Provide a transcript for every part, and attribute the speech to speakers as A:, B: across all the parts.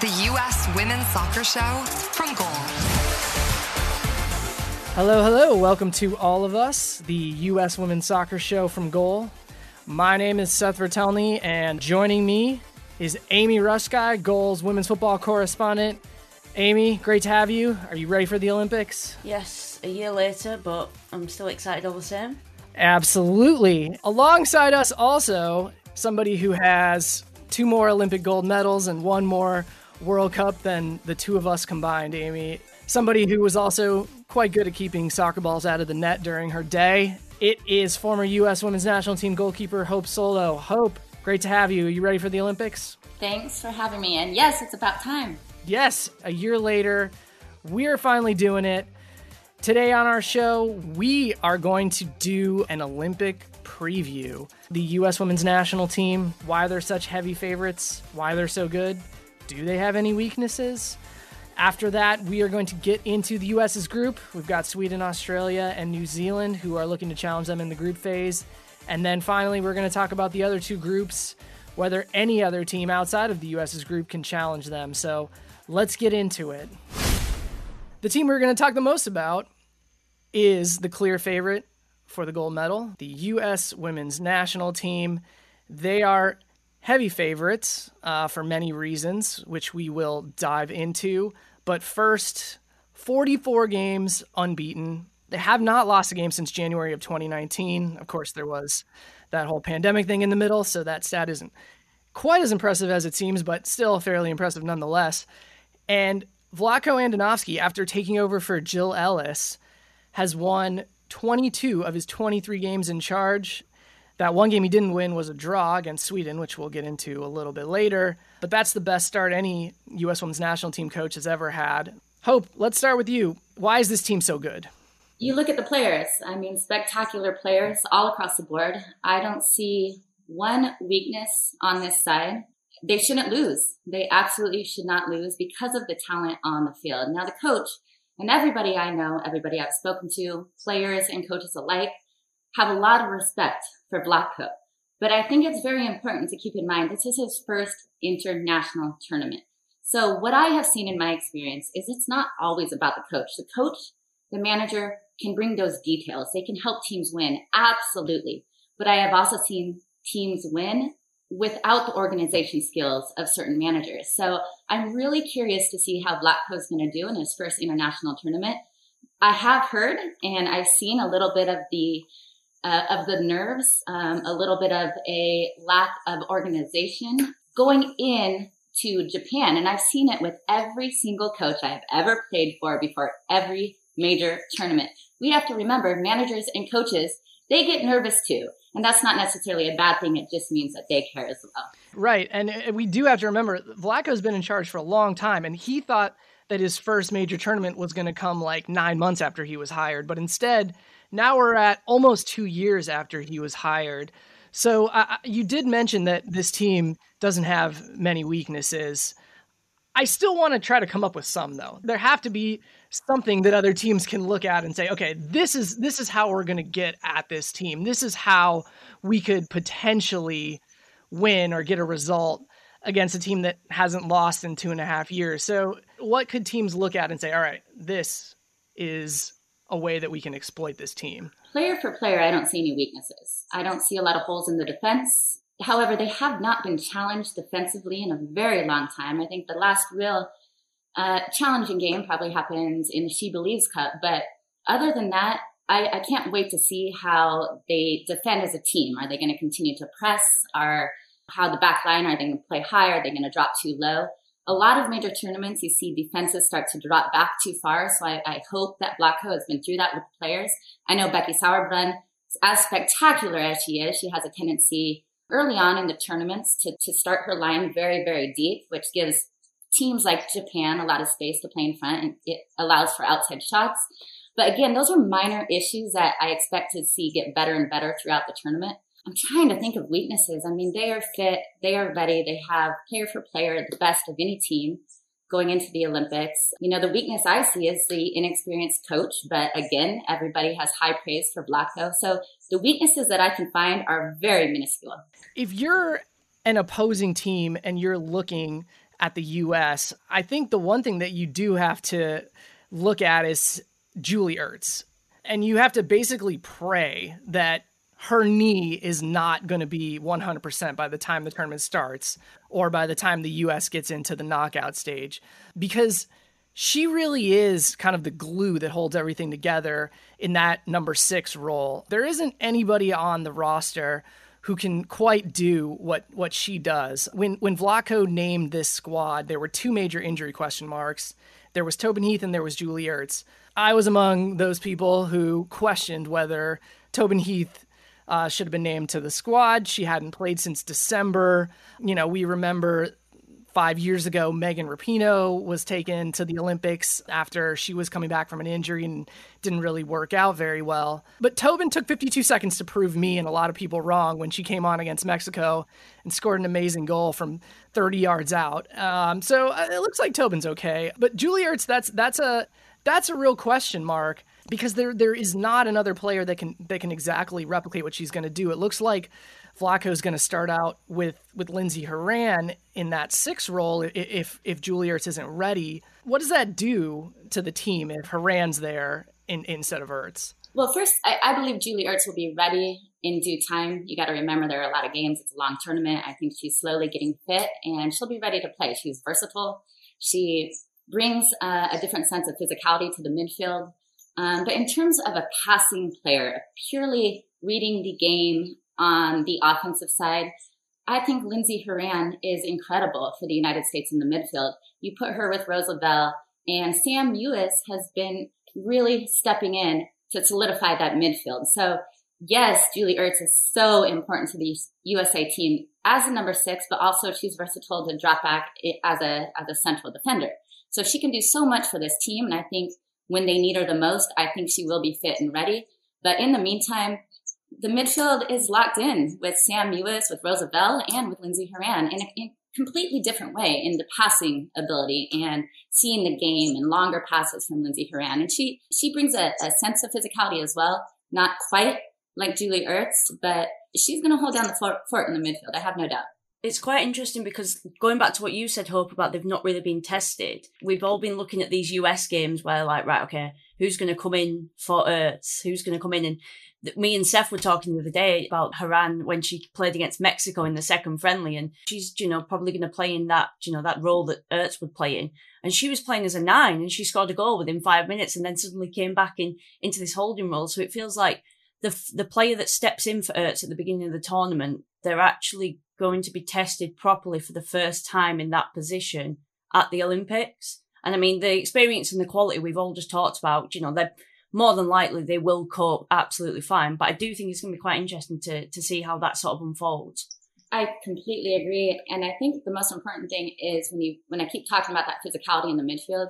A: the U.S. Women's Soccer Show from Goal.
B: Hello, hello. Welcome to All of Us, the U.S. Women's Soccer Show from Goal. My name is Seth Vertelney, and joining me is Amy Ruszkai, Goal's women's football correspondent. Amy, great to have you. Are you ready for the Olympics?
C: Yes, a year later, but I'm still excited all the same.
B: Absolutely. Alongside us, also, somebody who has two more Olympic gold medals and one more World Cup than the two of us combined, Amy. Somebody who was also quite good at keeping soccer balls out of the net during her day. It is former U.S. women's national team goalkeeper Hope Solo. Hope, great to have you. Are you ready for the Olympics?
D: Thanks for having me. And yes, it's about time.
B: Yes, a year later, we're finally doing it. Today on our show, we are going to do an Olympic preview. The U.S. women's national team, why they're such heavy favorites, why they're so good, do they have any weaknesses? After that, we are going to get into the U.S.'s group. We've got Sweden, Australia, and New Zealand who are looking to challenge them in the group phase. And then finally, we're going to talk about the other two groups, whether any other team outside of the U.S.'s group can challenge them. So let's get into it. The team we're going to talk the most about is the clear favorite for the gold medal, the U.S. women's national team. They are heavy favorites uh, for many reasons, which we will dive into. But first, 44 games unbeaten. They have not lost a game since January of 2019. Of course, there was that whole pandemic thing in the middle, so that stat isn't quite as impressive as it seems, but still fairly impressive nonetheless. And Vlatko Andonovski, after taking over for Jill Ellis, has won 22 of his 23 games in charge. That one game he didn't win was a draw against Sweden, which we'll get into a little bit later. But that's the best start any U.S. women's national team coach has ever had. Hope, let's start with you. Why is this team so good?
D: You look at the players. I mean, spectacular players all across the board. I don't see one weakness on this side. They shouldn't lose. They absolutely should not lose because of the talent on the field. Now, the coach, and everybody I know, everybody I've spoken to, players and coaches alike, have a lot of respect for Vlatko. But I think it's very important to keep in mind this is his first international tournament. So what I have seen in my experience is it's not always about the coach. The coach, the manager can bring those details. They can help teams win. Absolutely. But I have also seen teams win without the organization skills of certain managers. So I'm really curious to see how Vlatko is going to do in his first international tournament. I have heard and I've seen a little bit of the uh, of the nerves, um, a little bit of a lack of organization going in to Japan, and I've seen it with every single coach I've ever played for before every major tournament. We have to remember managers and coaches they get nervous too. And that's not necessarily a bad thing. It just means that they care as well.
B: Right. And uh, we do have to remember Vlatko's been in charge for a long time, and he thought that his first major tournament was going to come like nine months after he was hired. But instead, now we're at almost two years after he was hired. So uh, you did mention that this team doesn't have many weaknesses. I still want to try to come up with some though. There have to be something that other teams can look at and say, okay, this is this is how we're going to get at this team. This is how we could potentially win or get a result against a team that hasn't lost in two and a half years. So, what could teams look at and say, all right, this is a way that we can exploit this team?
D: Player for player, I don't see any weaknesses. I don't see a lot of holes in the defense. However, they have not been challenged defensively in a very long time. I think the last real uh, challenging game probably happens in the She Believes Cup. But other than that, I, I can't wait to see how they defend as a team. Are they going to continue to press? Are how the back line are they going to play high? Are they going to drop too low? A lot of major tournaments, you see defenses start to drop back too far. So I, I hope that Vlatko has been through that with players. I know Becky Sauerbrunn, as spectacular as she is, she has a tendency early on in the tournaments to, to start her line very, very deep, which gives teams like Japan a lot of space to play in front and it allows for outside shots. But again, those are minor issues that I expect to see get better and better throughout the tournament. I'm trying to think of weaknesses. I mean, they are fit, they are ready, they have player for player the best of any team going into the Olympics. You know, the weakness I see is the inexperienced coach, but again, everybody has high praise for Vlatko. So the weaknesses that I can find are very minuscule.
B: If you're an opposing team and you're looking at the US, I think the one thing that you do have to look at is Julie Ertz. And you have to basically pray that her knee is not going to be 100% by the time the tournament starts or by the time the US gets into the knockout stage because she really is kind of the glue that holds everything together in that number 6 role. There isn't anybody on the roster who can quite do what what she does. When when Vlatko named this squad, there were two major injury question marks. There was Tobin Heath and there was Julie Ertz. I was among those people who questioned whether Tobin Heath uh, should have been named to the squad. She hadn't played since December. You know, we remember five years ago, Megan Rapinoe was taken to the Olympics after she was coming back from an injury and didn't really work out very well. But Tobin took 52 seconds to prove me and a lot of people wrong when she came on against Mexico and scored an amazing goal from 30 yards out. Um, so uh, it looks like Tobin's okay. But Julie Ertz, that's that's a that's a real question mark because there there is not another player that can that can exactly replicate what she's going to do. It looks like Vlatko is going to start out with with Lindsey Horan in that six role if if Julie Ertz isn't ready. What does that do to the team if Horan's there in, instead of Ertz?
D: Well, first, I, I believe Julie Ertz will be ready in due time. You got to remember there are a lot of games. It's a long tournament. I think she's slowly getting fit and she'll be ready to play. She's versatile. She brings uh, a different sense of physicality to the midfield. Um, but in terms of a passing player, purely reading the game on the offensive side, I think Lindsey Horan is incredible for the United States in the midfield. You put her with Rose Lavelle, and Sam Mewis has been really stepping in to solidify that midfield. So yes, Julie Ertz is so important to the USA team as a number six, but also she's versatile to drop back as a as a central defender. So she can do so much for this team. And I think when they need her the most, I think she will be fit and ready. But in the meantime, the midfield is locked in with Sam Mewis, with Rose Lavelle, and with Lindsey Horan in a, in completely different way in the passing ability and seeing the game and longer passes from Lindsey Horan. And she, she brings a, a sense of physicality as well. Not quite like Julie Ertz, but she's going to hold down the fort in the midfield. I have no doubt
C: it's quite interesting because going back to what you said, Hope, about they've not really been tested. We've all been looking at these US games where, like, right, okay, who's going to come in for Ertz? Who's going to come in? And me and Seth were talking the other day about Horan when she played against Mexico in the second friendly, and she's, you know, probably going to play in that, you know, that role that Ertz would play in. And she was playing as a nine, and she scored a goal within five minutes, and then suddenly came back in into this holding role. So it feels like the the player that steps in for Ertz at the beginning of the tournament, they're actually going to be tested properly for the first time in that position at the Olympics. And I mean, the experience and the quality we've all just talked about, you know, they're more than likely they will cope absolutely fine. But I do think it's going to be quite interesting to, to see how that sort of unfolds.
D: I completely agree. And I think the most important thing is when you, when I keep talking about that physicality in the midfield,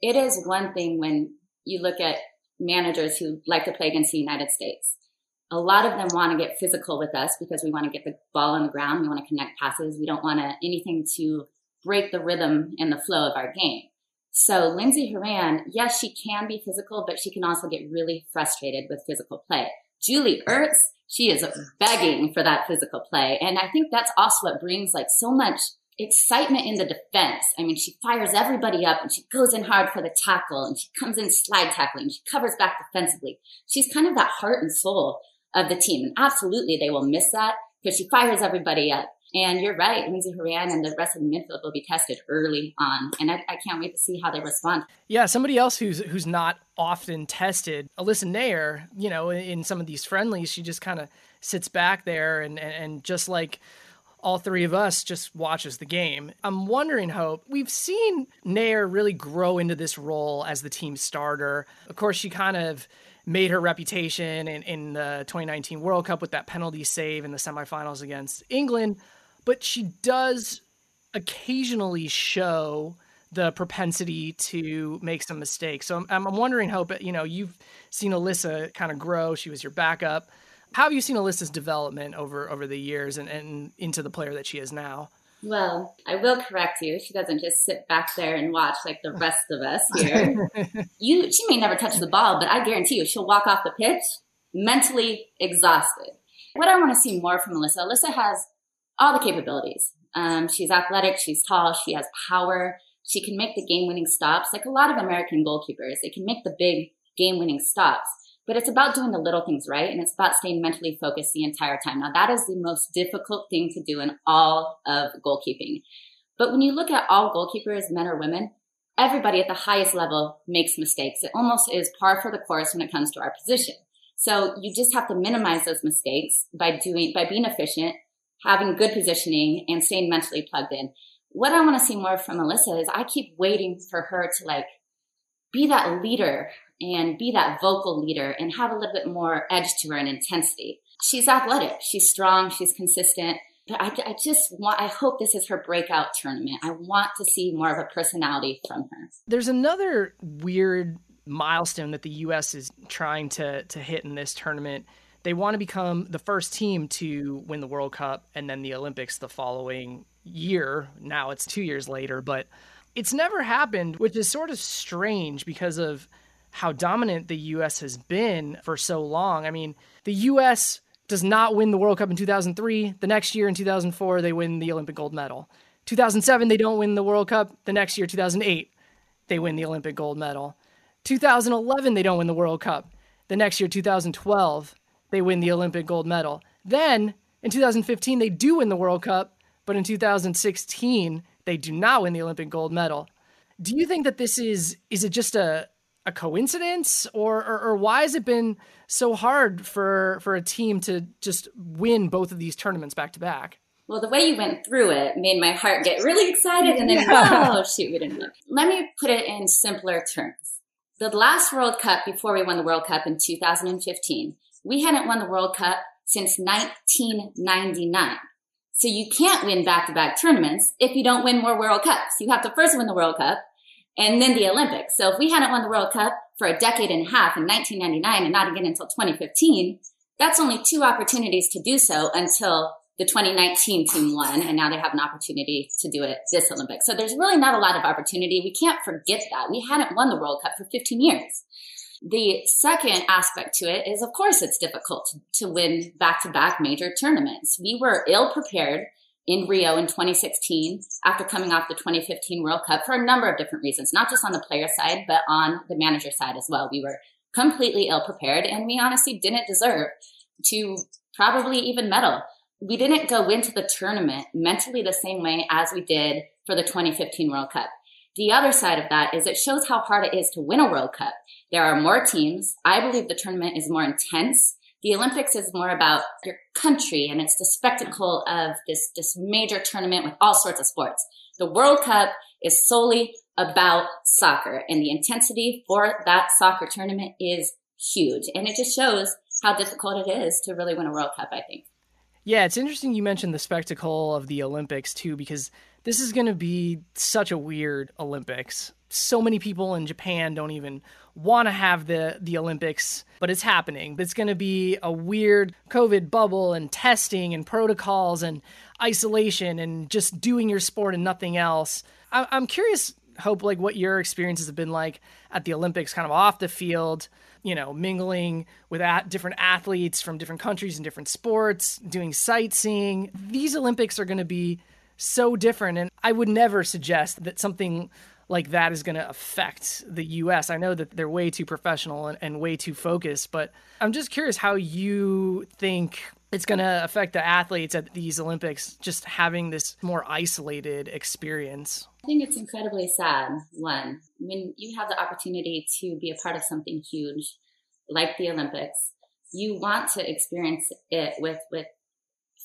D: it is one thing when you look at managers who like to play against the United States a lot of them want to get physical with us because we want to get the ball on the ground. We want to connect passes. We don't want to anything to break the rhythm and the flow of our game. So Lindsey Horan, yes, she can be physical, but she can also get really frustrated with physical play. Julie Ertz, she is begging for that physical play. And I think that's also what brings like so much excitement in the defense. I mean, she fires everybody up and she goes in hard for the tackle and she comes in slide tackling. She covers back defensively. She's kind of that heart and soul of the team. And absolutely they will miss that because she fires everybody up. And you're right, Lindsey Horan and the rest of the midfield will be tested early on, and I, I, can't wait to see how they respond.
B: Yeah, somebody else who's who's not often tested, Alyssa Naeher. You know, in some of these friendlies, she just kind of sits back there and, and and just like all three of us just watches the game. I'm wondering, Hope, we've seen Naeher really grow into this role as the team starter. Of course, she kind of made her reputation in, in the 2019 World Cup with that penalty save in the semifinals against England but she does occasionally show the propensity to make some mistakes. So I'm, I'm wondering, Hope, you know, you've seen Alyssa kind of grow. She was your backup. How have you seen Alyssa's development over over the years and, and into the player that she is now?
D: Well, I will correct you. She doesn't just sit back there and watch like the rest of us here. you, she may never touch the ball, but I guarantee you, she'll walk off the pitch mentally exhausted. What I want to see more from Alyssa, Alyssa has all the capabilities. Um, she's athletic, she's tall, she has power. She can make the game winning stops. Like a lot of American goalkeepers, they can make the big game winning stops. But it's about doing the little things right, and it's about staying mentally focused the entire time. Now, that is the most difficult thing to do in all of goalkeeping. But when you look at all goalkeepers, men or women, everybody at the highest level makes mistakes. It almost is par for the course when it comes to our position. So you just have to minimize those mistakes by doing, by being efficient, having good positioning and staying mentally plugged in. What I want to see more from Alyssa is I keep waiting for her to like be that leader and be that vocal leader and have a little bit more edge to her and intensity. She's athletic, she's strong, she's consistent. But I, I just want, I hope this is her breakout tournament. I want to see more of a personality from her.
B: There's another weird milestone that the U.S. is trying to, to hit in this tournament they want to become the first team to win the World Cup and then the Olympics the following year. Now it's two years later, but it's never happened, which is sort of strange because of how dominant the U.S. has been for so long. I mean, the U.S. does not win the World Cup in 2003. The next year in 2004, they win the Olympic gold medal. 2007, they don't win the World Cup. The next year, 2008, they win the Olympic gold medal. 2011, they don't win the World Cup. The next year, 2012, they win the Olympic gold medal. Then in 2015, they do win the World Cup, but in 2016, they do not win the Olympic gold medal. Do you think that this is is it just a a coincidence or, or, or why has it been so hard for for a team to just win both of these tournaments back to back?
D: Well, the way you went through it made my heart get really excited and then, yeah. oh, shoot, we didn't look. Let me put it in simpler terms. The last World Cup before we won the World Cup in 2015, we hadn't won the World Cup since 1999. So you can't win back-to-back tournaments if you don't win more World Cups. You have to first win the World Cup and then the Olympics. So if we hadn't won the World Cup for a decade and a half in 1999 and not again until 2015, that's only two opportunities to do so until the 2019 team won, and now they have an opportunity to do it this Olympics. So there's really not a lot of opportunity. We can't forget that. We hadn't won the World Cup for 15 years. The second aspect to it is, of course, it's difficult to, win back to back major tournaments. We were ill prepared in Rio in 2016 after coming off the 2015 World Cup for a number of different reasons, not just on the player side, but on the manager side as well. We were completely ill prepared and we honestly didn't deserve to probably even medal. We didn't go into the tournament mentally the same way as we did for the 2015 World Cup. The other side of that is it shows how hard it is to win a World Cup. There are more teams. I believe the tournament is more intense. The Olympics is more about your country and it's the spectacle of this, this major tournament with all sorts of sports. The World Cup is solely about soccer and the intensity for that soccer tournament is huge. And it just shows how difficult it is to really win a World Cup, I think.
B: Yeah, it's interesting you mentioned the spectacle of the Olympics too, because this is going to be such a weird Olympics. So many people in Japan don't even want to have the the Olympics, but it's happening. But It's going to be a weird COVID bubble and testing and protocols and isolation and just doing your sport and nothing else. I, I'm curious, Hope, like what your experiences have been like at the Olympics, kind of off the field you know, mingling with at different athletes from different countries and different sports, doing sightseeing. These Olympics are going to be so different. And I would never suggest that something like that is going to affect the US. I know that they're way too professional and, and way too focused, but I'm just curious how you think it's going to affect the athletes at these Olympics just having this more isolated experience.
D: I think it's incredibly sad. One, when you have the opportunity to be a part of something huge like the Olympics, you want to experience it with, with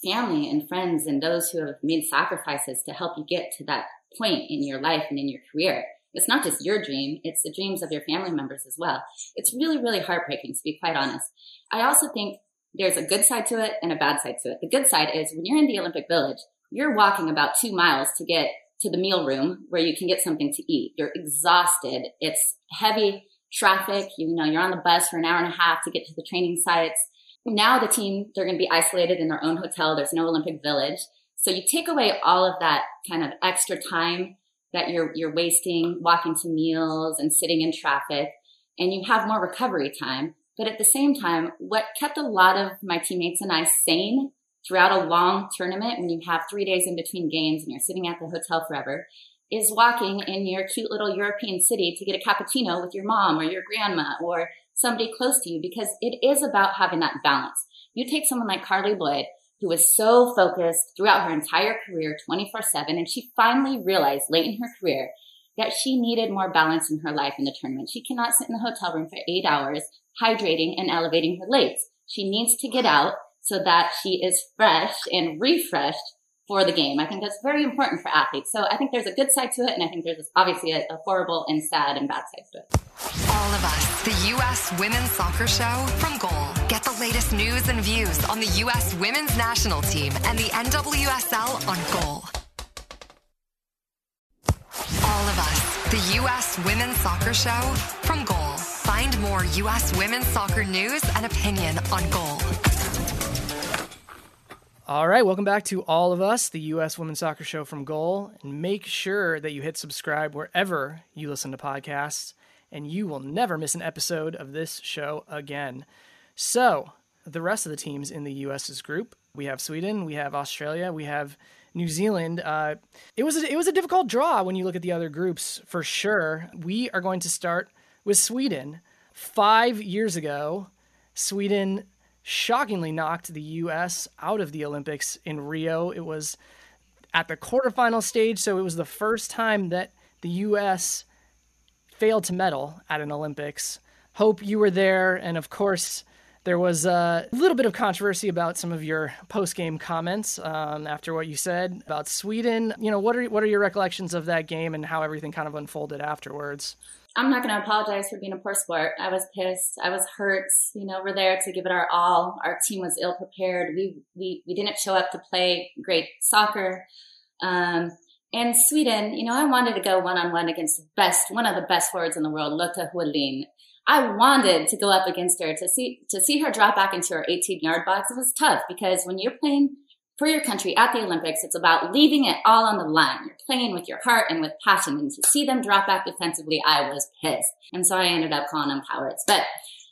D: family and friends and those who have made sacrifices to help you get to that point in your life and in your career. It's not just your dream, it's the dreams of your family members as well. It's really, really heartbreaking to be quite honest. I also think there's a good side to it and a bad side to it. The good side is when you're in the Olympic Village, you're walking about two miles to get to the meal room where you can get something to eat. You're exhausted. It's heavy traffic. You know, you're on the bus for an hour and a half to get to the training sites. Now the team, they're going to be isolated in their own hotel. There's no Olympic village. So you take away all of that kind of extra time that you're, you're wasting walking to meals and sitting in traffic and you have more recovery time. But at the same time, what kept a lot of my teammates and I sane throughout a long tournament when you have three days in between games and you're sitting at the hotel forever is walking in your cute little European city to get a cappuccino with your mom or your grandma or somebody close to you because it is about having that balance. You take someone like Carli Lloyd, who was so focused throughout her entire career 24 7, and she finally realized late in her career that she needed more balance in her life in the tournament. She cannot sit in the hotel room for eight hours, hydrating and elevating her legs. She needs to get out so that she is fresh and refreshed for the game. I think that's very important for athletes. So I think there's a good side to it, and I think there's obviously a, a horrible and sad and bad side to it.
A: All of us, the U.S. Women's Soccer Show from Goal. Latest news and views on the U.S. Women's National Team and the NWSL on Goal. All of us, the U.S. Women's Soccer Show from Goal. Find more U.S. women's soccer news and opinion on Goal.
B: All right, welcome back to All of Us, the U.S. Women's Soccer Show from Goal. And make sure that you hit subscribe wherever you listen to podcasts, and you will never miss an episode of this show again. So, the rest of the teams in the U.S.'s group we have Sweden, we have Australia, we have New Zealand. Uh, it was a, it was a difficult draw when you look at the other groups for sure. We are going to start with Sweden. Five years ago, Sweden shockingly knocked the U.S. out of the Olympics in Rio. It was at the quarterfinal stage, so it was the first time that the U.S. failed to medal at an Olympics. Hope you were there, and of course, there was a little bit of controversy about some of your post-game comments um, after what you said about Sweden. You know, what are what are your recollections of that game and how everything kind of unfolded afterwards?
D: I'm not going to apologize for being a poor sport. I was pissed. I was hurt. You know, we're there to give it our all. Our team was ill prepared. We we we didn't show up to play great soccer. Um, and Sweden, you know, I wanted to go one on one against the best, one of the best forwards in the world, Lotta Wallin. I wanted to go up against her to see to see her drop back into her 18 yard box. It was tough because when you're playing for your country at the Olympics, it's about leaving it all on the line. You're playing with your heart and with passion. And to see them drop back defensively, I was pissed. And so I ended up calling them cowards. But,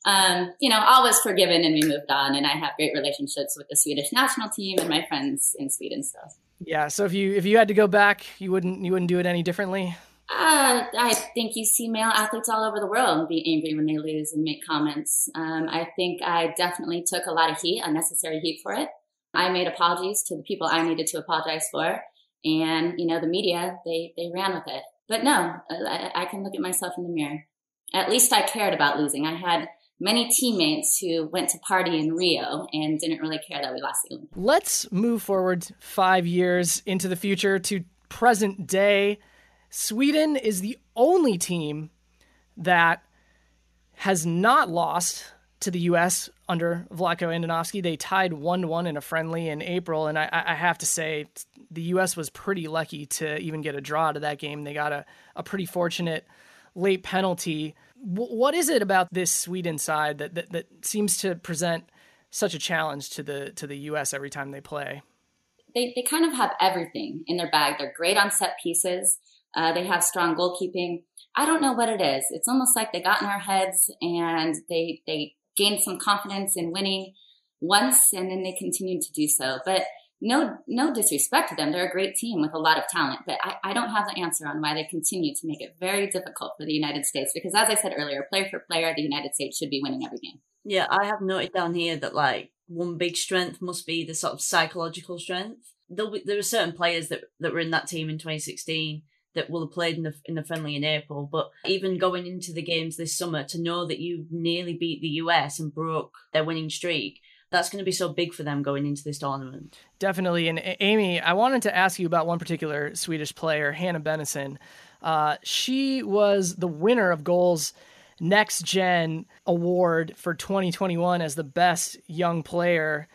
D: um, you know, all was forgiven and we moved on. And I have great relationships with the Swedish national team and my friends in Sweden still.
B: Yeah. So if you, if you had to go back, you wouldn't, you wouldn't do it any differently?
D: Uh, I think you see male athletes all over the world be angry when they lose and make comments. Um, I think I definitely took a lot of heat, unnecessary heat for it. I made apologies to the people I needed to apologize for. And, you know, the media, they, they ran with it. But no, I, I can look at myself in the mirror. At least I cared about losing. I had many teammates who went to party in Rio and didn't really care that we lost the Olympics.
B: Let's move forward five years into the future to present day. Sweden is the only team that has not lost to the U.S. under Vlatko Andonovski. They tied 1 1 in a friendly in April. And I, I, have to say, the U.S. was pretty lucky to even get a draw to that game. They got a, a pretty fortunate late penalty. W- what is it about this Sweden side that, that, that seems to present such a challenge to the to the U.S. every time they play?
D: They, they kind of have everything in their bag. They're great on set pieces. Uh, they have strong goalkeeping. I don't know what it is. It's almost like they got in our heads and they they gained some confidence in winning once and then they continued to do so. But no no disrespect to them. They're a great team with a lot of talent. But I, I don't have the answer on why they continue to make it very difficult for the United States because as I said earlier, player for player, the United States should be winning every game.
C: Yeah, I have noted down here that like one big strength must be the sort of psychological strength. Be, there were certain players that, that were in that team in 2016 that will have played in the in the friendly in April. But even going into the games this summer, to know that you nearly beat the US and broke their winning streak, that's going to be so big for them going into this tournament.
B: Definitely. And Amy, I wanted to ask you about one particular Swedish player, Hanna Bennison. Uh, she was the winner of goals next gen award for 2021 as the best young player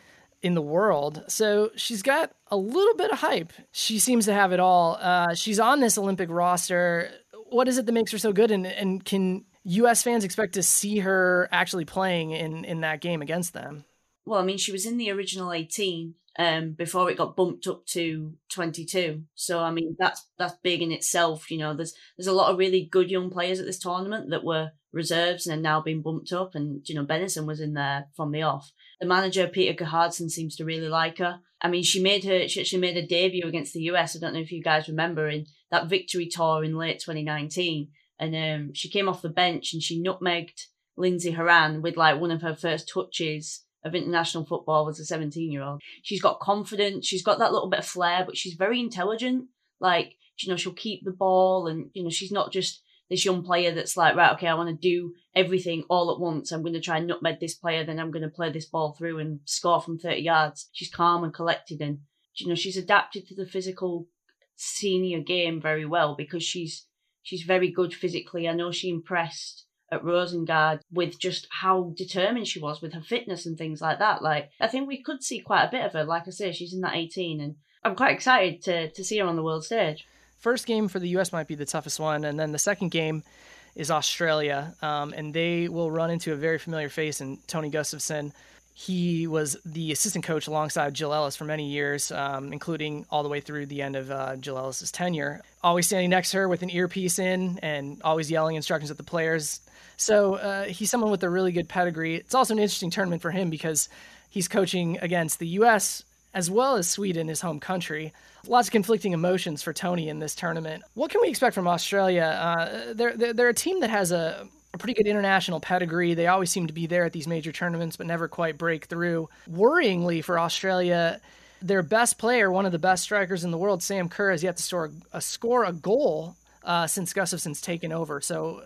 B: in the world. So she's got a little bit of hype. She seems to have it all. Uh, she's on this Olympic roster. What is it that makes her so good? And, and can U.S. fans expect to see her actually playing in, in that game against them?
C: Well, I mean, she was in the original 18 um, before it got bumped up to 22. So, I mean, that's that's big in itself. You know, there's there's a lot of really good young players at this tournament that were reserves and are now being bumped up. And, you know, Bennison was in there from the off. The manager, Peter Gerhardsson, seems to really like her. I mean, she made her, she actually made a debut against the US. I don't know if you guys remember in that victory tour in late 2019. And um, she came off the bench and she nutmegged Lindsey Horan with like one of her first touches of international football as a 17 year old. She's got confidence. She's got that little bit of flair, but she's very intelligent. Like, you know, she'll keep the ball and, you know, she's not just this young player that's like, right, okay, I want to do everything all at once. I'm going to try and nutmeg this player, then I'm going to play this ball through and score from 30 yards. She's calm and collected, and you know she's adapted to the physical senior game very well because she's she's very good physically. I know she impressed at Rosengard with just how determined she was with her fitness and things like that. Like I think we could see quite a bit of her. Like I say, she's in that 18, and I'm quite excited to to see her on the world stage
B: first game for the U.S. might be the toughest one, and then the second game is Australia, um, and they will run into a very familiar face in Tony Gustavsson. He was the assistant coach alongside Jill Ellis for many years, um, including all the way through the end of uh, Jill Ellis's tenure. Always standing next to her with an earpiece in and always yelling instructions at the players. So uh, he's someone with a really good pedigree. It's also an interesting tournament for him because he's coaching against the U.S. as well as Sweden, his home country lots of conflicting emotions for Tony in this tournament. What can we expect from Australia? Uh, they're, they're, they're a team that has a, a pretty good international pedigree. They always seem to be there at these major tournaments, but never quite break through. Worryingly for Australia, their best player, one of the best strikers in the world, Sam Kerr, has yet to score a, score a goal uh, since Gustavsson's taken over. So,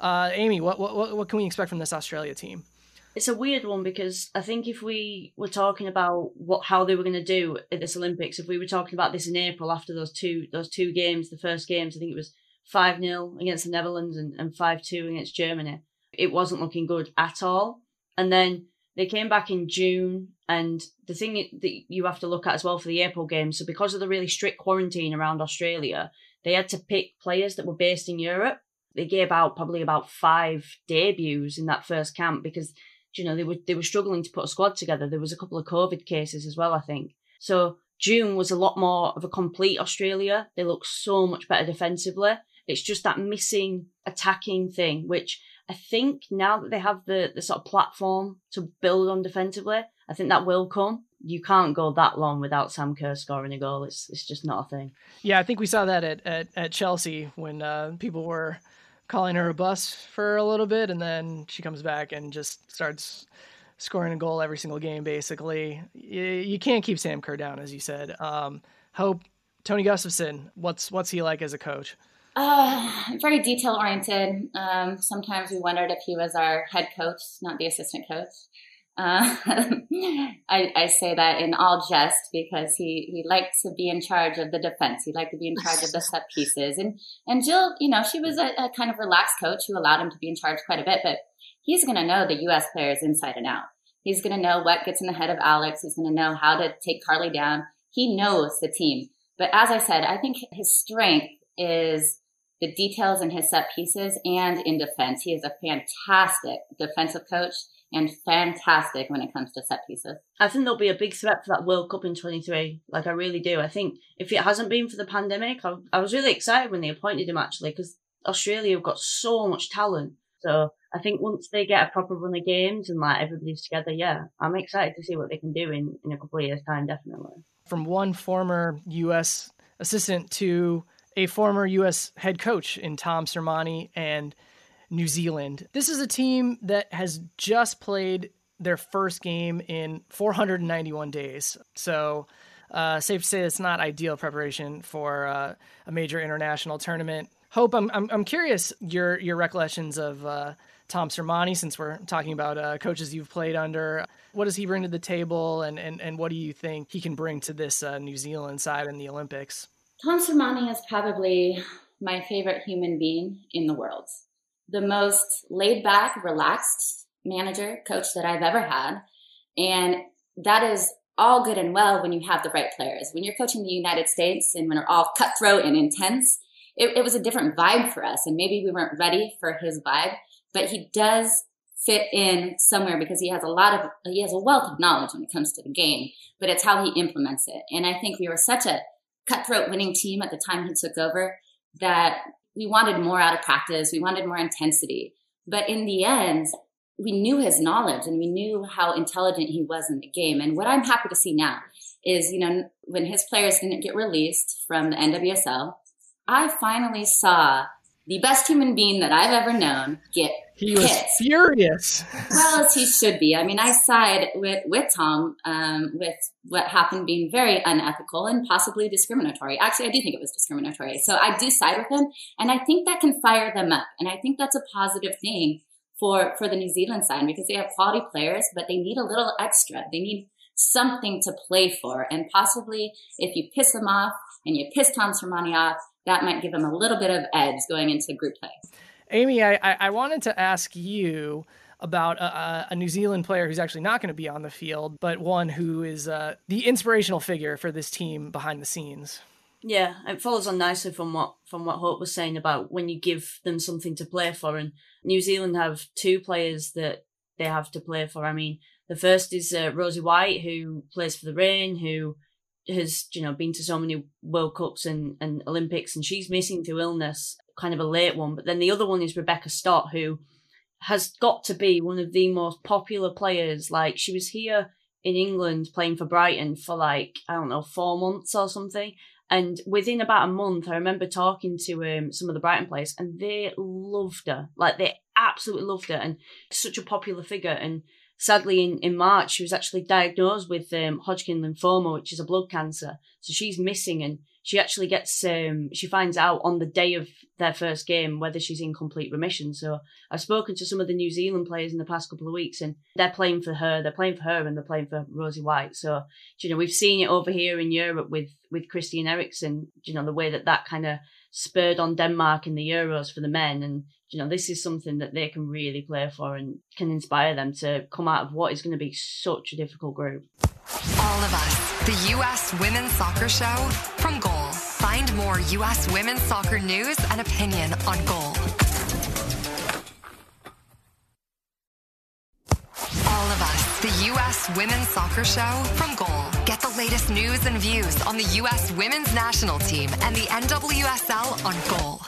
B: uh, Amy, what, what what can we expect from this Australia team?
C: It's a weird one because I think if we were talking about what how they were going to do at this Olympics, if we were talking about this in April after those two those two games, the first games, I think it was five 0 against the Netherlands and five two against Germany. It wasn't looking good at all. And then they came back in June, and the thing that you have to look at as well for the April games. So because of the really strict quarantine around Australia, they had to pick players that were based in Europe. They gave out probably about five debuts in that first camp because you know, they were they were struggling to put a squad together. There was a couple of COVID cases as well, I think. So June was a lot more of a complete Australia. They look so much better defensively. It's just that missing attacking thing, which I think now that they have the, the sort of platform to build on defensively, I think that will come. You can't go that long without Sam Kerr scoring a goal. It's it's just not a thing.
B: Yeah, I think we saw that at at, at Chelsea when uh, people were calling her a bus for a little bit, and then she comes back and just starts scoring a goal every single game. Basically, you, you can't keep Sam Kerr down, as you said. Um, Hope Tony Gustavsson, what's what's he like as a coach?
D: Uh, very detail oriented. Um, sometimes we wondered if he was our head coach, not the assistant coach. Uh, I, I, say that in all jest because he, he liked to be in charge of the defense. He liked to be in charge of the set pieces. And, and Jill, you know, she was a, a kind of relaxed coach who allowed him to be in charge quite a bit, but he's going to know the U.S. players inside and out. He's going to know what gets in the head of Alex. He's going to know how to take Carli down. He knows the team. But as I said, I think his strength is the details in his set pieces and in defense. He is a fantastic defensive coach and fantastic when it comes to set pieces.
C: I think there'll be a big threat for that World Cup in 23. Like, I really do. I think if it hasn't been for the pandemic, I, I was really excited when they appointed him actually because Australia have got so much talent. So I think once they get a proper run of games and like everybody's together, yeah, I'm excited to see what they can do in, in a couple of years' time, definitely.
B: From one former U.S. assistant to a former U.S. head coach in Tom Sermanni and New Zealand. This is a team that has just played their first game in 491 days. So, uh, safe to say it's not ideal preparation for uh, a major international tournament. Hope, I'm, I'm, I'm curious your your recollections of uh, Tom Sermanni, since we're talking about uh, coaches you've played under. What does he bring to the table, and, and, and what do you think he can bring to this uh, New Zealand side in the Olympics?
D: Tom Sermanni is probably my favorite human being in the world the most laid back, relaxed manager, coach that I've ever had. And that is all good and well when you have the right players. When you're coaching the United States and when we're all cutthroat and intense, it, it was a different vibe for us. And maybe we weren't ready for his vibe, but he does fit in somewhere because he has a lot of, he has a wealth of knowledge when it comes to the game, but it's how he implements it. And I think we were such a cutthroat winning team at the time he took over that we wanted more out of practice. We wanted more intensity. But in the end, we knew his knowledge and we knew how intelligent he was in the game. And what I'm happy to see now is, you know, when his players didn't get released from the NWSL, I finally saw the best human being that I've ever known get
B: he was furious.
D: well, as he should be. I mean, I side with with Tom um, with what happened being very unethical and possibly discriminatory. Actually, I do think it was discriminatory. So I do side with him, and I think that can fire them up, and I think that's a positive thing for for the New Zealand side because they have quality players, but they need a little extra. They need something to play for, and possibly if you piss them off and you piss Tom Sermanni off, that might give him a little bit of edge going into group play.
B: Amy, I, I wanted to ask you about a, a, New Zealand player who's actually not going to be on the field, but one who is uh, the inspirational figure for this team behind the scenes.
C: Yeah, it follows on nicely from what from what Hope was saying about when you give them something to play for. And New Zealand have two players that they have to play for. I mean, the first is uh, Rosie White, who plays for the Reign, who has you know been to so many World Cups and, and Olympics, and she's missing through illness kind of a late one. But then the other one is Rebecca Stott, who has got to be one of the most popular players. Like she was here in England playing for Brighton for like, I don't know, four months or something. And within about a month, I remember talking to um, some of the Brighton players and they loved her. Like they absolutely loved her and such a popular figure. And sadly, in, in March, she was actually diagnosed with um, Hodgkin lymphoma, which is a blood cancer. So she's missing and she actually gets um, she finds out on the day of their first game whether she's in complete remission. So I've spoken to some of the New Zealand players in the past couple of weeks, and they're playing for her. They're playing for her, and they're playing for Rosie White. So you know we've seen it over here in Europe with with Christian Eriksen. You know the way that that kind of spurred on Denmark in the Euros for the men, and you know this is something that they can really play for and can inspire them to come out of what is going to be such a difficult group.
A: All of us, the U.S. Women's Soccer Show from Goal. Find more U.S. women's soccer news and opinion on Goal. All of us, the U.S. Women's Soccer Show from Goal. Latest news and views on the U.S. Women's National Team and the NWSL on Goal.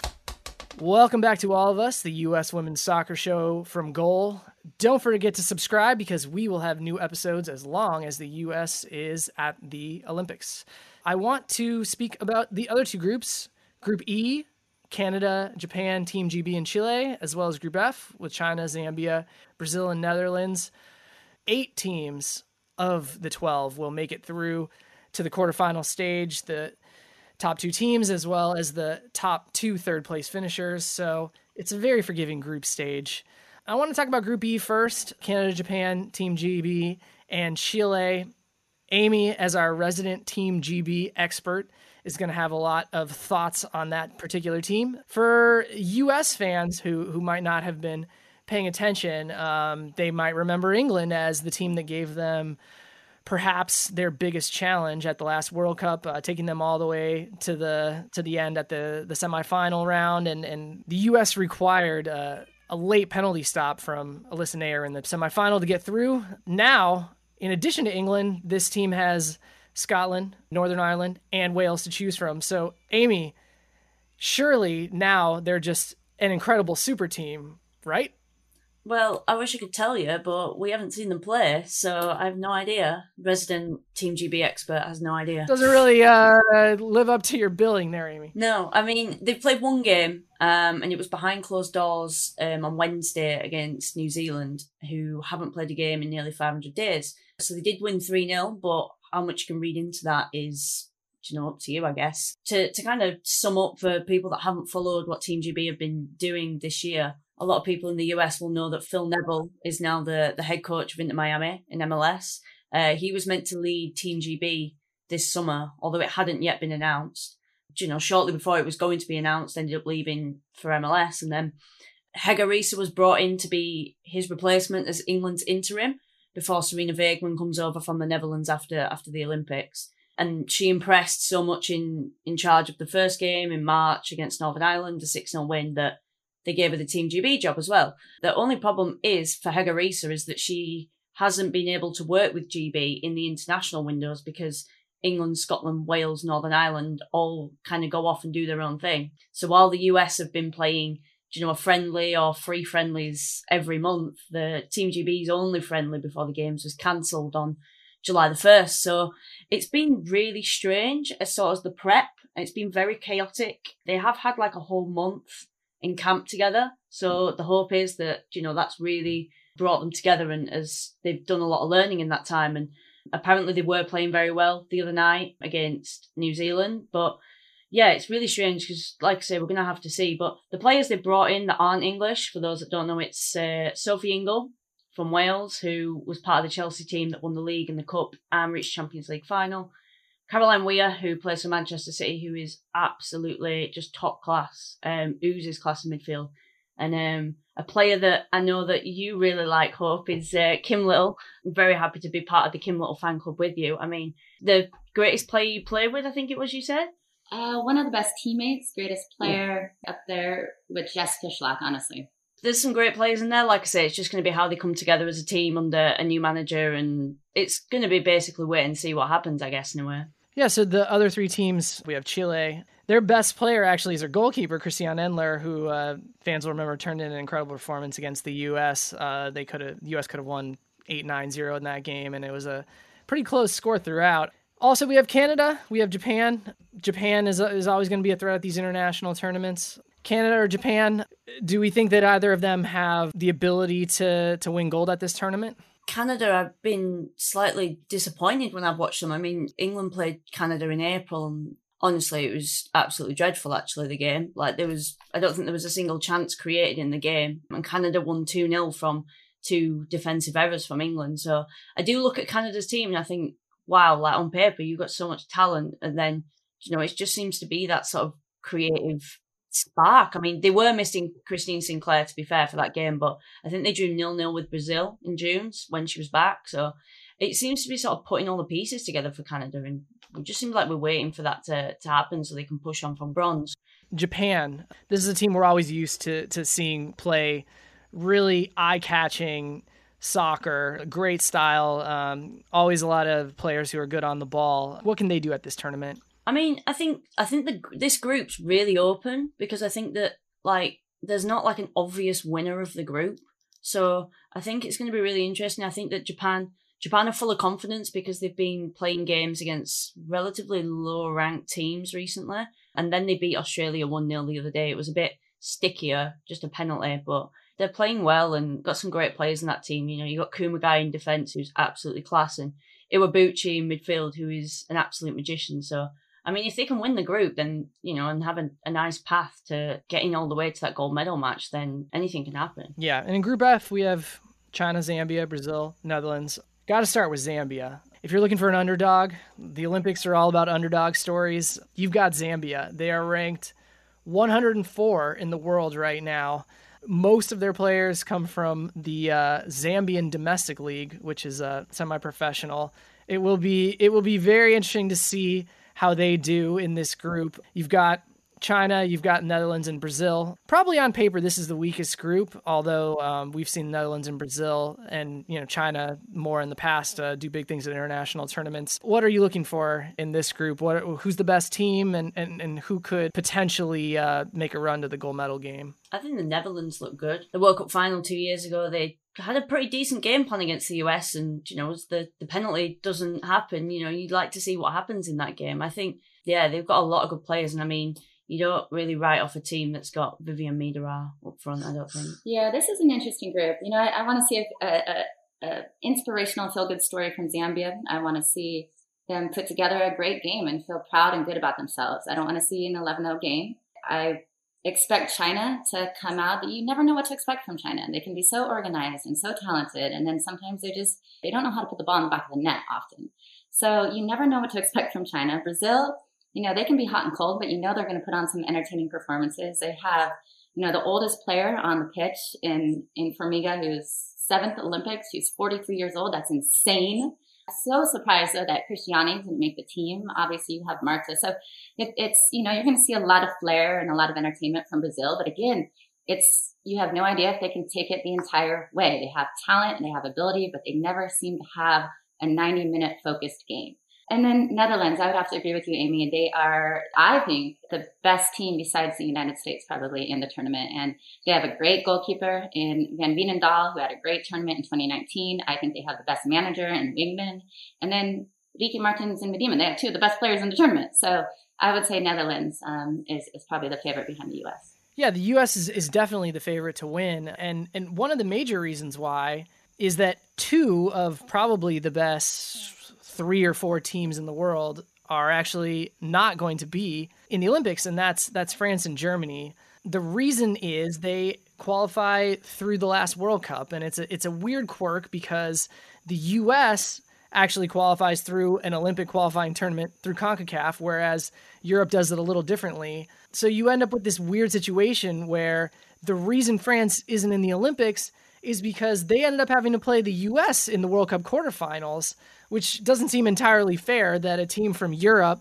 B: Welcome back to all of us, the U.S. Women's Soccer Show from Goal. Don't forget to subscribe because we will have new episodes as long as the U.S. is at the Olympics. I want to speak about the other two groups Group E, Canada, Japan, Team GB, and Chile, as well as Group F with China, Zambia, Brazil, and Netherlands. Eight teams of the 12 will make it through to the quarterfinal stage. The top two teams, as well as the top two third place finishers. So it's a very forgiving group stage. I want to talk about Group E first Canada, Japan, Team GB, and Chile. Amy, as our resident Team GB expert, is going to have a lot of thoughts on that particular team. For US fans who, who might not have been paying attention, um, they might remember England as the team that gave them perhaps their biggest challenge at the last World Cup, uh, taking them all the way to the to the end at the the semifinal round, and and the U.S. required uh, a late penalty stop from Alyssa Naeher in the semifinal to get through. Now, in addition to England, this team has Scotland, Northern Ireland, and Wales to choose from. So, Amy, surely now they're just an incredible super team, right?
C: Well, I wish I could tell you, but we haven't seen them play, so I have no idea. Resident Team GB expert has no idea.
B: Doesn't really uh, live up to your billing there, Amy.
C: No, I mean they've played one game, um, and it was behind closed doors um, on Wednesday against New Zealand, who haven't played a game in nearly 500 days. So they did win three 0 but how much you can read into that is you know, up to you, I guess. To to kind of sum up for people that haven't followed what Team GB have been doing this year, a lot of people in the US will know that Phil Neville is now the, the head coach of Inter Miami in MLS. Uh, he was meant to lead Team GB this summer, although it hadn't yet been announced. You know, shortly before it was going to be announced, ended up leaving for MLS. And then Hege Riise was brought in to be his replacement as England's interim before Sarina Wiegman comes over from the Netherlands after after the Olympics. And she impressed so much in, in charge of the first game in March against Northern Ireland, a 6 0 win, that they gave her the Team GB job as well. The only problem is for Hege Riise is that she hasn't been able to work with GB in the international windows because England, Scotland, Wales, Northern Ireland all kind of go off and do their own thing. So while the US have been playing, you know, a friendly or free friendlies every month, the Team GB's only friendly before the games was cancelled on July the 1st. So it's been really strange as sort of the prep. It's been very chaotic. They have had like a whole month in camp together. So the hope is that, you know, that's really brought them together and as they've done a lot of learning in that time. And apparently they were playing very well the other night against New Zealand. But yeah, it's really strange because, like I say, we're going to have to see. But the players they brought in that aren't English, for those that don't know, it's uh, Sophie Ingle from Wales, who was part of the Chelsea team that won the league and the cup and reached Champions League final. Caroline Weir, who plays for Manchester City, who is absolutely just top class, um, oozes class in midfield. And um, a player that I know that you really like, Hope, is uh, Kim Little. I'm very happy to be part of the Kim Little fan club with you. I mean, the greatest player you play with, I think it was you said?
D: Uh, one of the best teammates, greatest player yeah. up there with Jess Fishlock, honestly.
C: There's some great players in there. Like I say, it's just going to be how they come together as a team under a new manager, and it's going to be basically wait and see what happens, I guess, in a way.
B: Yeah, so the other three teams, we have Chile. Their best player actually is their goalkeeper, Christiane Endler, who uh, fans will remember turned in an incredible performance against the U.S. Uh, they could have U.S. could have won 8-9-0 in that game, and it was a pretty close score throughout. Also, we have Canada, we have Japan. Japan is is always going to be a threat at these international tournaments. Canada or Japan, do we think that either of them have the ability to to win gold at this tournament?
C: Canada, I've been slightly disappointed when I've watched them. I mean, England played Canada in April, and honestly, it was absolutely dreadful. Actually, the game, like there was, I don't think there was a single chance created in the game, and Canada won two 0 from two defensive errors from England. So I do look at Canada's team and I think, wow, like on paper, you've got so much talent, and then you know, it just seems to be that sort of creative spark. I mean, they were missing Christine Sinclair to be fair for that game, but I think they drew nil nil with Brazil in June when she was back. So it seems to be sort of putting all the pieces together for Canada, and it just seems like we're waiting for that to, to happen so they can push on from bronze.
B: Japan. This is a team we're always used to to seeing play really eye catching soccer, great style. Um, always a lot of players who are good on the ball. What can they do at this tournament?
C: I mean, I think I think the this group's really open because I think that like there's not like an obvious winner of the group. So I think it's going to be really interesting. I think that Japan Japan are full of confidence because they've been playing games against relatively low ranked teams recently, and then they beat Australia one 0 the other day. It was a bit stickier, just a penalty, but they're playing well and got some great players in that team. You know, you got Kumagai in defence, who's absolutely class, and Iwabuchi in midfield, who is an absolute magician. So I mean, if they can win the group, then you know, and have a, a nice path to getting all the way to that gold medal match, then anything can happen.
B: Yeah, and in Group F we have China, Zambia, Brazil, Netherlands. Got to start with Zambia. If you're looking for an underdog, the Olympics are all about underdog stories. You've got Zambia. They are ranked 104 in the world right now. Most of their players come from the uh, Zambian Domestic League, which is a semi-professional. It will be it will be very interesting to see how they do in this group. You've got China, you've got Netherlands and Brazil. Probably on paper, this is the weakest group. Although um, we've seen Netherlands and Brazil, and you know China more in the past uh, do big things at international tournaments. What are you looking for in this group? What who's the best team, and and, and who could potentially uh, make a run to the gold medal game?
C: I think the Netherlands look good. The World Cup final two years ago, they had a pretty decent game plan against the US, and you know, the the penalty doesn't happen, you know, you'd like to see what happens in that game. I think, yeah, they've got a lot of good players, and I mean, you don't really write off a team that's got Vivian Miedema up front. I don't think.
D: Yeah, this is an interesting group. You know, I, I want to see a, a, a inspirational feel good story from Zambia. I want to see them put together a great game and feel proud and good about themselves. I don't want to see an 11-0 game. I expect China to come out, but you never know what to expect from China. They can be so organized and so talented, and then sometimes they just they don't know how to put the ball in the back of the net often. So you never know what to expect from China. Brazil, you know, they can be hot and cold, but you know they're going to put on some entertaining performances. They have, you know, the oldest player on the pitch in in Formiga, who's seventh Olympics. She's 43 years old. That's insane. So surprised though that Cristiane didn't make the team. Obviously, you have Marta. So it, it's you know you're going to see a lot of flair and a lot of entertainment from Brazil. But again, it's you have no idea if they can take it the entire way. They have talent and they have ability, but they never seem to have a 90 minute focused game. And then Netherlands, I would have to agree with you, Amy. And they are, I think, the best team besides the United States probably in the tournament. And they have a great goalkeeper in Van Veenendaal, who had a great tournament in 2019. I think they have the best manager and Wiegman. And then Lieke Martens and Miedema, they have two of the best players in the tournament. So I would say Netherlands um, is, is probably the favorite behind the U.S.
B: Yeah, the U.S. is, is definitely the favorite to win. And, and one of the major reasons why is that two of probably the best three or four teams in the world are actually not going to be in the Olympics, and that's that's France and Germany. The reason is they qualify through the last World Cup, and it's a it's a weird quirk because the U.S. actually qualifies through an Olympic qualifying tournament through CONCACAF, whereas Europe does it a little differently. So you end up with this weird situation where the reason France isn't in the Olympics is because they ended up having to play the U.S. in the World Cup quarterfinals, which doesn't seem entirely fair that a team from Europe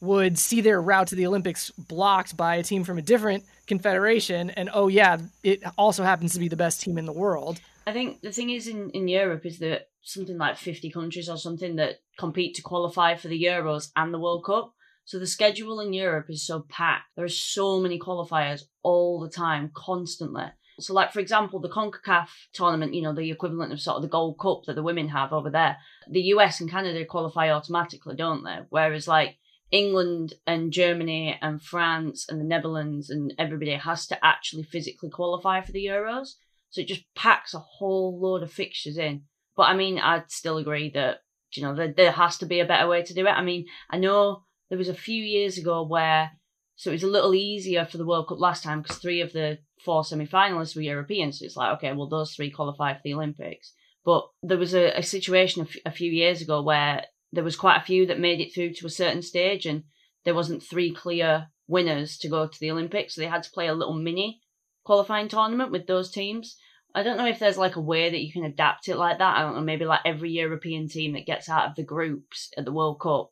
B: would see their route to the Olympics blocked by a team from a different confederation. And oh, yeah, it also happens to be the best team in the world.
C: I think the thing is in, in Europe is that something like 50 countries or something that compete to qualify for the Euros and the World Cup. So the schedule in Europe is so packed. There are so many qualifiers all the time, constantly. So, like for example, the Concacaf tournament, you know, the equivalent of sort of the Gold Cup that the women have over there. The US and Canada qualify automatically, don't they? Whereas like England and Germany and France and the Netherlands and everybody has to actually physically qualify for the Euros. So it just packs a whole load of fixtures in. But I mean, I'd still agree that you know there, there has to be a better way to do it. I mean, I know there was a few years ago where so it was a little easier for the World Cup last time because three of the four semi-finalists were Europeans. It's like, okay, well, those three qualify for the Olympics. But there was a, a situation a, f- a few years ago where there was quite a few that made it through to a certain stage and there wasn't three clear winners to go to the Olympics. So they had to play a little mini qualifying tournament with those teams. I don't know if there's like a way that you can adapt it like that. I don't know, maybe like every European team that gets out of the groups at the World Cup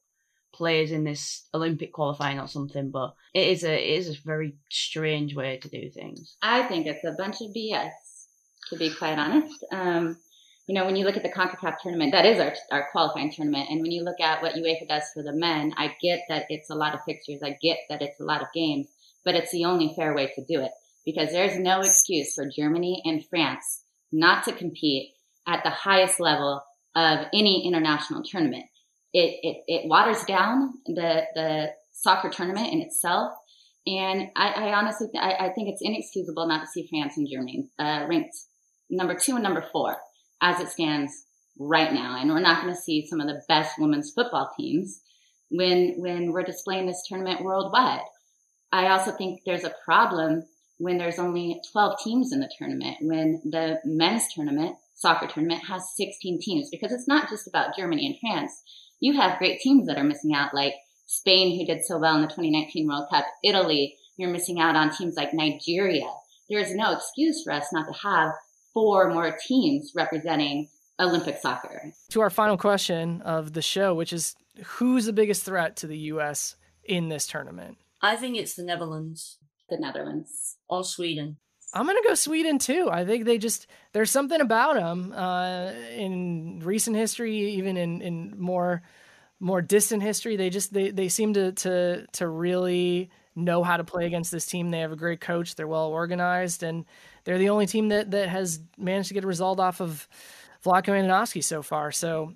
C: plays in this Olympic qualifying or something, but it is a it is a very strange way to do things.
D: I think it's a bunch of BS, to be quite honest. Um, you know, when you look at the CONCACAF tournament, that is our, our qualifying tournament. And when you look at what UEFA does for the men, I get that it's a lot of fixtures. I get that it's a lot of games, but it's the only fair way to do it because there's no excuse for Germany and France not to compete at the highest level of any international tournament it, it, it waters down the, the soccer tournament in itself. And I, I honestly, I, I, think it's inexcusable not to see France and Germany uh, ranked number two and number four as it stands right now. And we're not going to see some of the best women's football teams when when we're displaying this tournament worldwide. I also think there's a problem when there's only 12 teams in the tournament, when the men's tournament, soccer tournament, has 16 teams, because it's not just about Germany and France. You have great teams that are missing out, like Spain, who did so well in the 2019 World Cup, Italy, you're missing out on teams like Nigeria. There's no excuse for us not to have four more teams representing Olympic soccer.
B: To our final question of the show, which is who's the biggest threat to the U.S. in this tournament?
C: I think it's the Netherlands.
D: The Netherlands.
C: Or Sweden.
B: I'm gonna go Sweden too. I think they just there's something about them uh, in recent history, even in in more more distant history. They just they they seem to to to really know how to play against this team. They have a great coach. They're well organized, and they're the only team that that has managed to get a result off of Vlatko Andonovski so far. So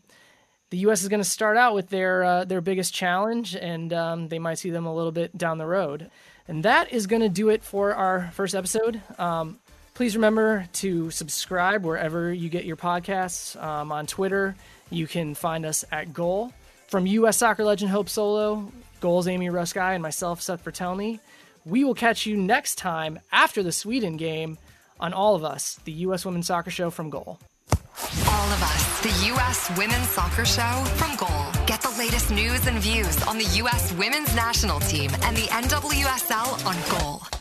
B: the U.S. is going to start out with their uh, their biggest challenge, and um, they might see them a little bit down the road. And that is going to do it for our first episode. Um, please remember to subscribe wherever you get your podcasts. Um, on Twitter, you can find us at Goal. From U.S. soccer legend Hope Solo, Goals Amy Ruszkai, and myself, Seth Vertelney, we will catch you next time after the Sweden game on All of Us, the U.S. Women's Soccer Show from Goal.
A: All of Us, the U.S. Women's Soccer Show from Goal. Get latest news and views on the U.S. Women's National Team and the NWSL on Goal.